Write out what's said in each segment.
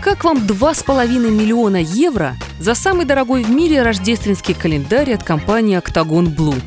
Как вам 2,5 миллиона евро за самый дорогой в мире рождественский календарь от компании Octagon Blue?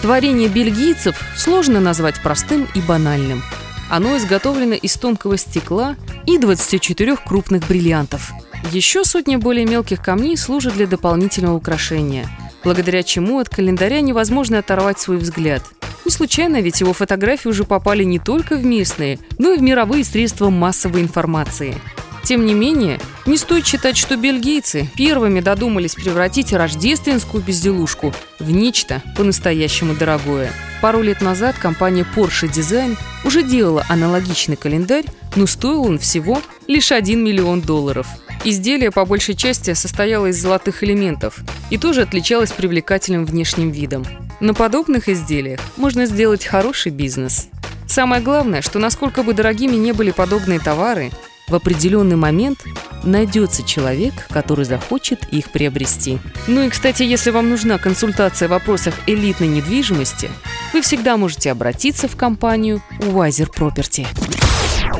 Творение бельгийцев сложно назвать простым и банальным. Оно изготовлено из тонкого стекла и 24 крупных бриллиантов. Еще сотни более мелких камней служат для дополнительного украшения, благодаря чему от календаря невозможно оторвать свой взгляд – не случайно, ведь его фотографии уже попали не только в местные, но и в мировые средства массовой информации. Тем не менее, не стоит считать, что бельгийцы первыми додумались превратить рождественскую безделушку в нечто по-настоящему дорогое. Пару лет назад компания Porsche Design уже делала аналогичный календарь, но стоил он всего лишь 1 миллион долларов. Изделие по большей части состояло из золотых элементов и тоже отличалось привлекательным внешним видом. На подобных изделиях можно сделать хороший бизнес. Самое главное, что насколько бы дорогими не были подобные товары, в определенный момент найдется человек, который захочет их приобрести. Ну и, кстати, если вам нужна консультация в вопросах элитной недвижимости, вы всегда можете обратиться в компанию Wiser Property.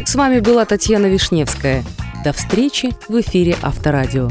С вами была Татьяна Вишневская. До встречи в эфире Авторадио.